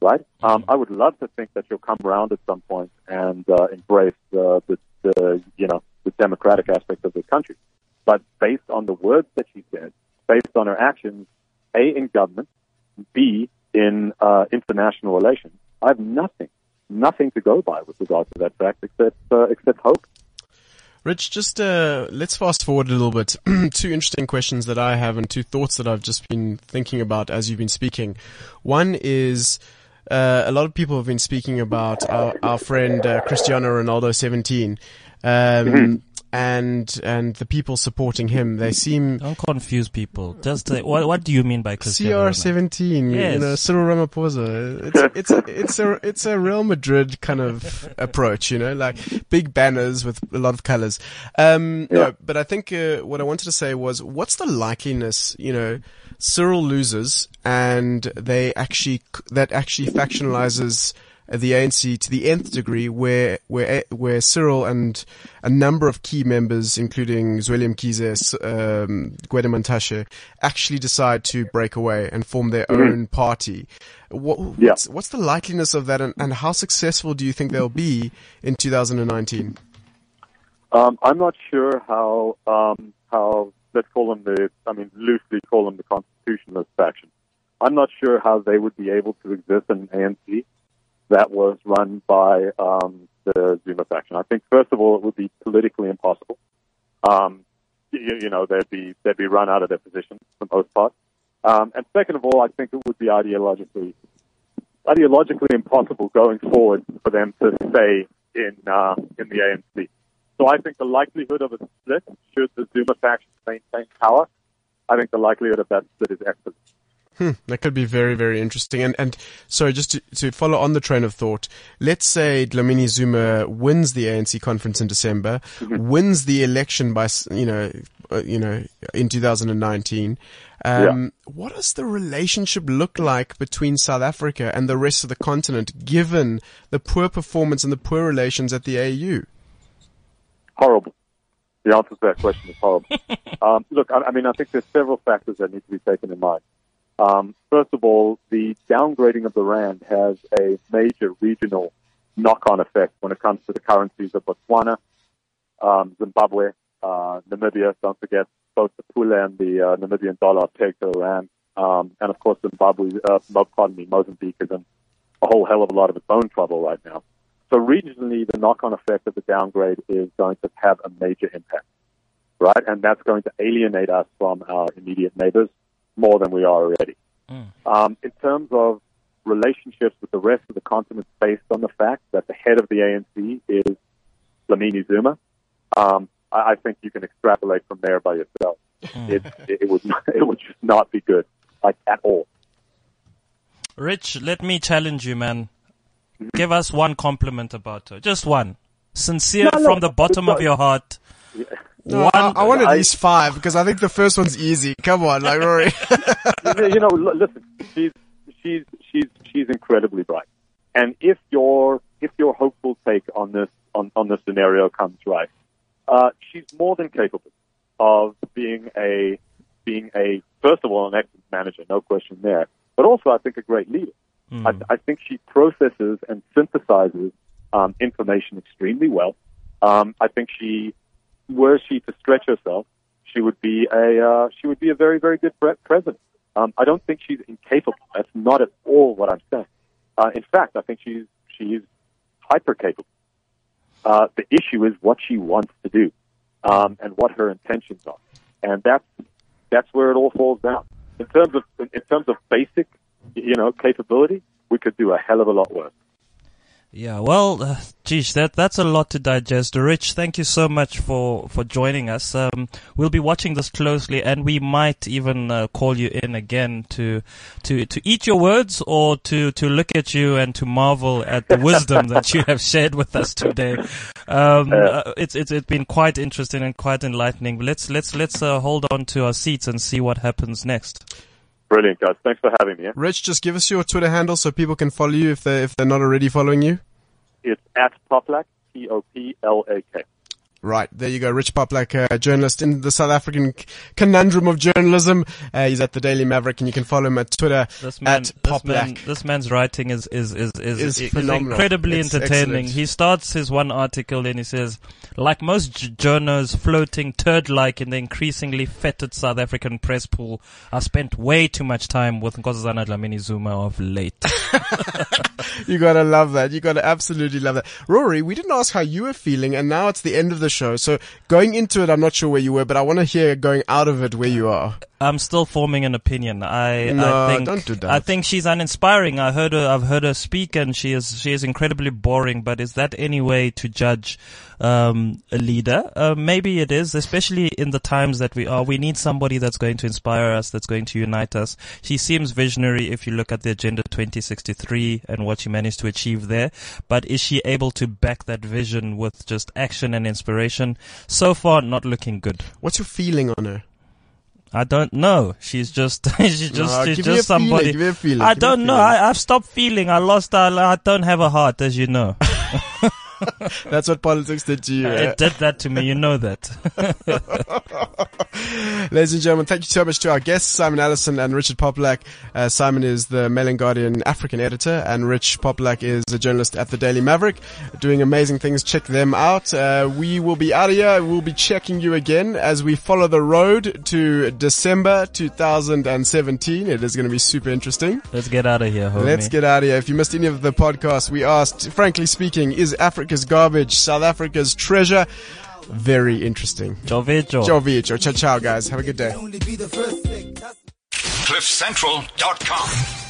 right? Um, I would love to think that she'll come around at some point and uh, embrace the, the, the, you know, the democratic aspect of the country. But based on the words that she said, based on her actions, A, in government, B, in uh, international relations, I have nothing, nothing to go by with regard to that fact except, uh, except hope. Rich, just uh, let's fast forward a little bit. (clears throat) two interesting questions that I have and two thoughts that I've just been thinking about as you've been speaking. One is uh, a lot of people have been speaking about our, our friend uh, Cristiano Ronaldo 17. Um, mm-hmm and and the people supporting him, they seem don't confuse people. Just uh, what what do you mean by Cristiano? CR seventeen? Yes. You know, Cyril Ramaphosa. It's (laughs) it's a, it's a it's a Real Madrid kind of approach. You know, like big banners with a lot of colors. Um, yeah. no, but I think uh, what I wanted to say was, what's the likeliness? You know, Cyril loses, and they actually that actually factionalizes the ANC to the nth degree, where where where Cyril and a number of key members, including Zweli Mkhize, um, Gwede Mantashe, actually decide to break away and form their mm-hmm. own party. What, yeah. what's, what's the likeliness of that, and, and, how successful do you think they'll be in 2019? Um, I'm not sure how um, how let's call them the I mean loosely call them the constitutionalist faction. I'm not sure how they would be able to exist in ANC that was run by um, the Zuma faction. I think, first of all, it would be politically impossible. Um, you, you, know, they'd be they'd be run out of their position for the most part. Um, and second of all, I think it would be ideologically ideologically impossible going forward for them to stay in uh, in the ANC. So I think the likelihood of a split, should the Zuma faction maintain power, I think the likelihood of that split is excellent. Hmm, that could be very, very interesting. And, and sorry, just to, to follow on the train of thought, let's say Dlamini Zuma wins the ANC conference in December, mm-hmm. wins the election by, you know, uh, you know, in 2019. Um, yeah. what does the relationship look like between South Africa and the rest of the continent, given the poor performance and the poor relations at the AU? Horrible. The answer to that question is horrible. (laughs) um, look, I, I mean, I think there's several factors that need to be taken in mind. Um, first of all, the downgrading of the rand has a major regional knock-on effect when it comes to the currencies of Botswana, um, Zimbabwe, uh, Namibia. Don't forget both the pula and the uh, Namibian dollar pegged to the rand, um, and of course Zimbabwe. Uh, pardon me, Mozambique is in a whole hell of a lot of its own trouble right now. So regionally, the knock-on effect of the downgrade is going to have a major impact, right? And that's going to alienate us from our immediate neighbors more than we are already. Mm. Um, in terms of relationships with the rest of the continent based on the fact that the head of the ANC is Dlamini Zuma, um, I, I, think you can extrapolate from there by yourself. Mm. It, it, it, would (laughs) it would just not be good, like at all. Rich, let me challenge you, man. Mm-hmm. Give us one compliment about her, just one, sincere no, no, from the bottom of your heart. Yeah. No, One, I, I want at least five because I think the first one's easy. Come on, like Rory. (laughs) you know, listen, she's she's she's she's incredibly bright, and if your if your hopeful take on this on on this scenario comes right, uh, she's more than capable of being a being a first of all an excellent manager, no question there, but also I think a great leader. Mm. I, I think she processes and synthesizes um, information extremely well. Um, I think she were she to stretch herself, she would be a uh, she would be a very very good president. Um, I don't think she's incapable. That's not at all what I'm saying. Uh, in fact, I think she's she's hyper capable. Uh, the issue is what she wants to do um, and what her intentions are, and that's that's where it all falls down. In terms of in terms of basic, you know, capability, we could do a hell of a lot worse. Yeah, well, uh, geez, that that's a lot to digest. Rich, thank you so much for for joining us. Um, we'll be watching this closely, and we might even uh, call you in again to to to eat your words or to to look at you and to marvel at the wisdom that you have shared with us today. Um, uh, it's it's it's been quite interesting and quite enlightening. Let's let's let's uh, hold on to our seats and see what happens next. Brilliant, guys. Thanks for having me. Yeah? Rich, just give us your Twitter handle so people can follow you if they if they're not already following you. It's at Poplak, T O P L A K. Right. There you go. Rich Poplak, uh, journalist in the South African conundrum of journalism. Uh, he's at the Daily Maverick and you can follow him at Twitter This man, at this, man, this man's writing is is is is, Is is incredibly It's entertaining. excellent. He starts his one article and he says, like most j- journos floating turd-like in the increasingly fetid South African press pool, I spent way too much time with Nkosazana Dlamini Zuma of late. (laughs) (laughs) You gotta love that. You gotta absolutely love that. Rory, we didn't ask how you were feeling and now it's the end of the show. So going into it, I'm not sure where you were, but I want to hear going out of it where you are. I'm still forming an opinion. I, No, I think, don't do that. I think she's uninspiring. I heard her, I've heard her speak and she is, she is incredibly boring, but is that any way to judge, um, a leader? Uh, maybe it is, especially in the times that we are. We need somebody that's going to inspire us, that's going to unite us. She seems visionary if you look at the Agenda 2063 and what she managed to achieve there. But is she able to back that vision with just action and inspiration? So far, not looking good. What's your feeling on her? I don't know. She's just, (laughs) she's just, she's give me a just somebody. feeling, I give me a don't know. I, I've stopped feeling. I lost. I, I don't have a heart, as you know. (laughs) (laughs) That's what politics did to you. it did that to me. You know that. (laughs) Ladies and gentlemen, thank you so much to our guests, Simon Allison and Richard Poplak. Uh, Simon is the Mail and Guardian African editor, and Rich Poplak is a journalist at the Daily Maverick, doing amazing things. Check them out. Uh, we will be out of here. We'll be checking you again as we follow the road to December 2017. It is going to be super interesting. Let's get out of here, homie. Let's get out of here. If you missed any of the podcast, we asked, frankly speaking, is Africa's garbage South Africa's treasure? Very interesting. Jovejo. Ciao, Ciao, ciao, guys. Have a good day. cliffcentral.com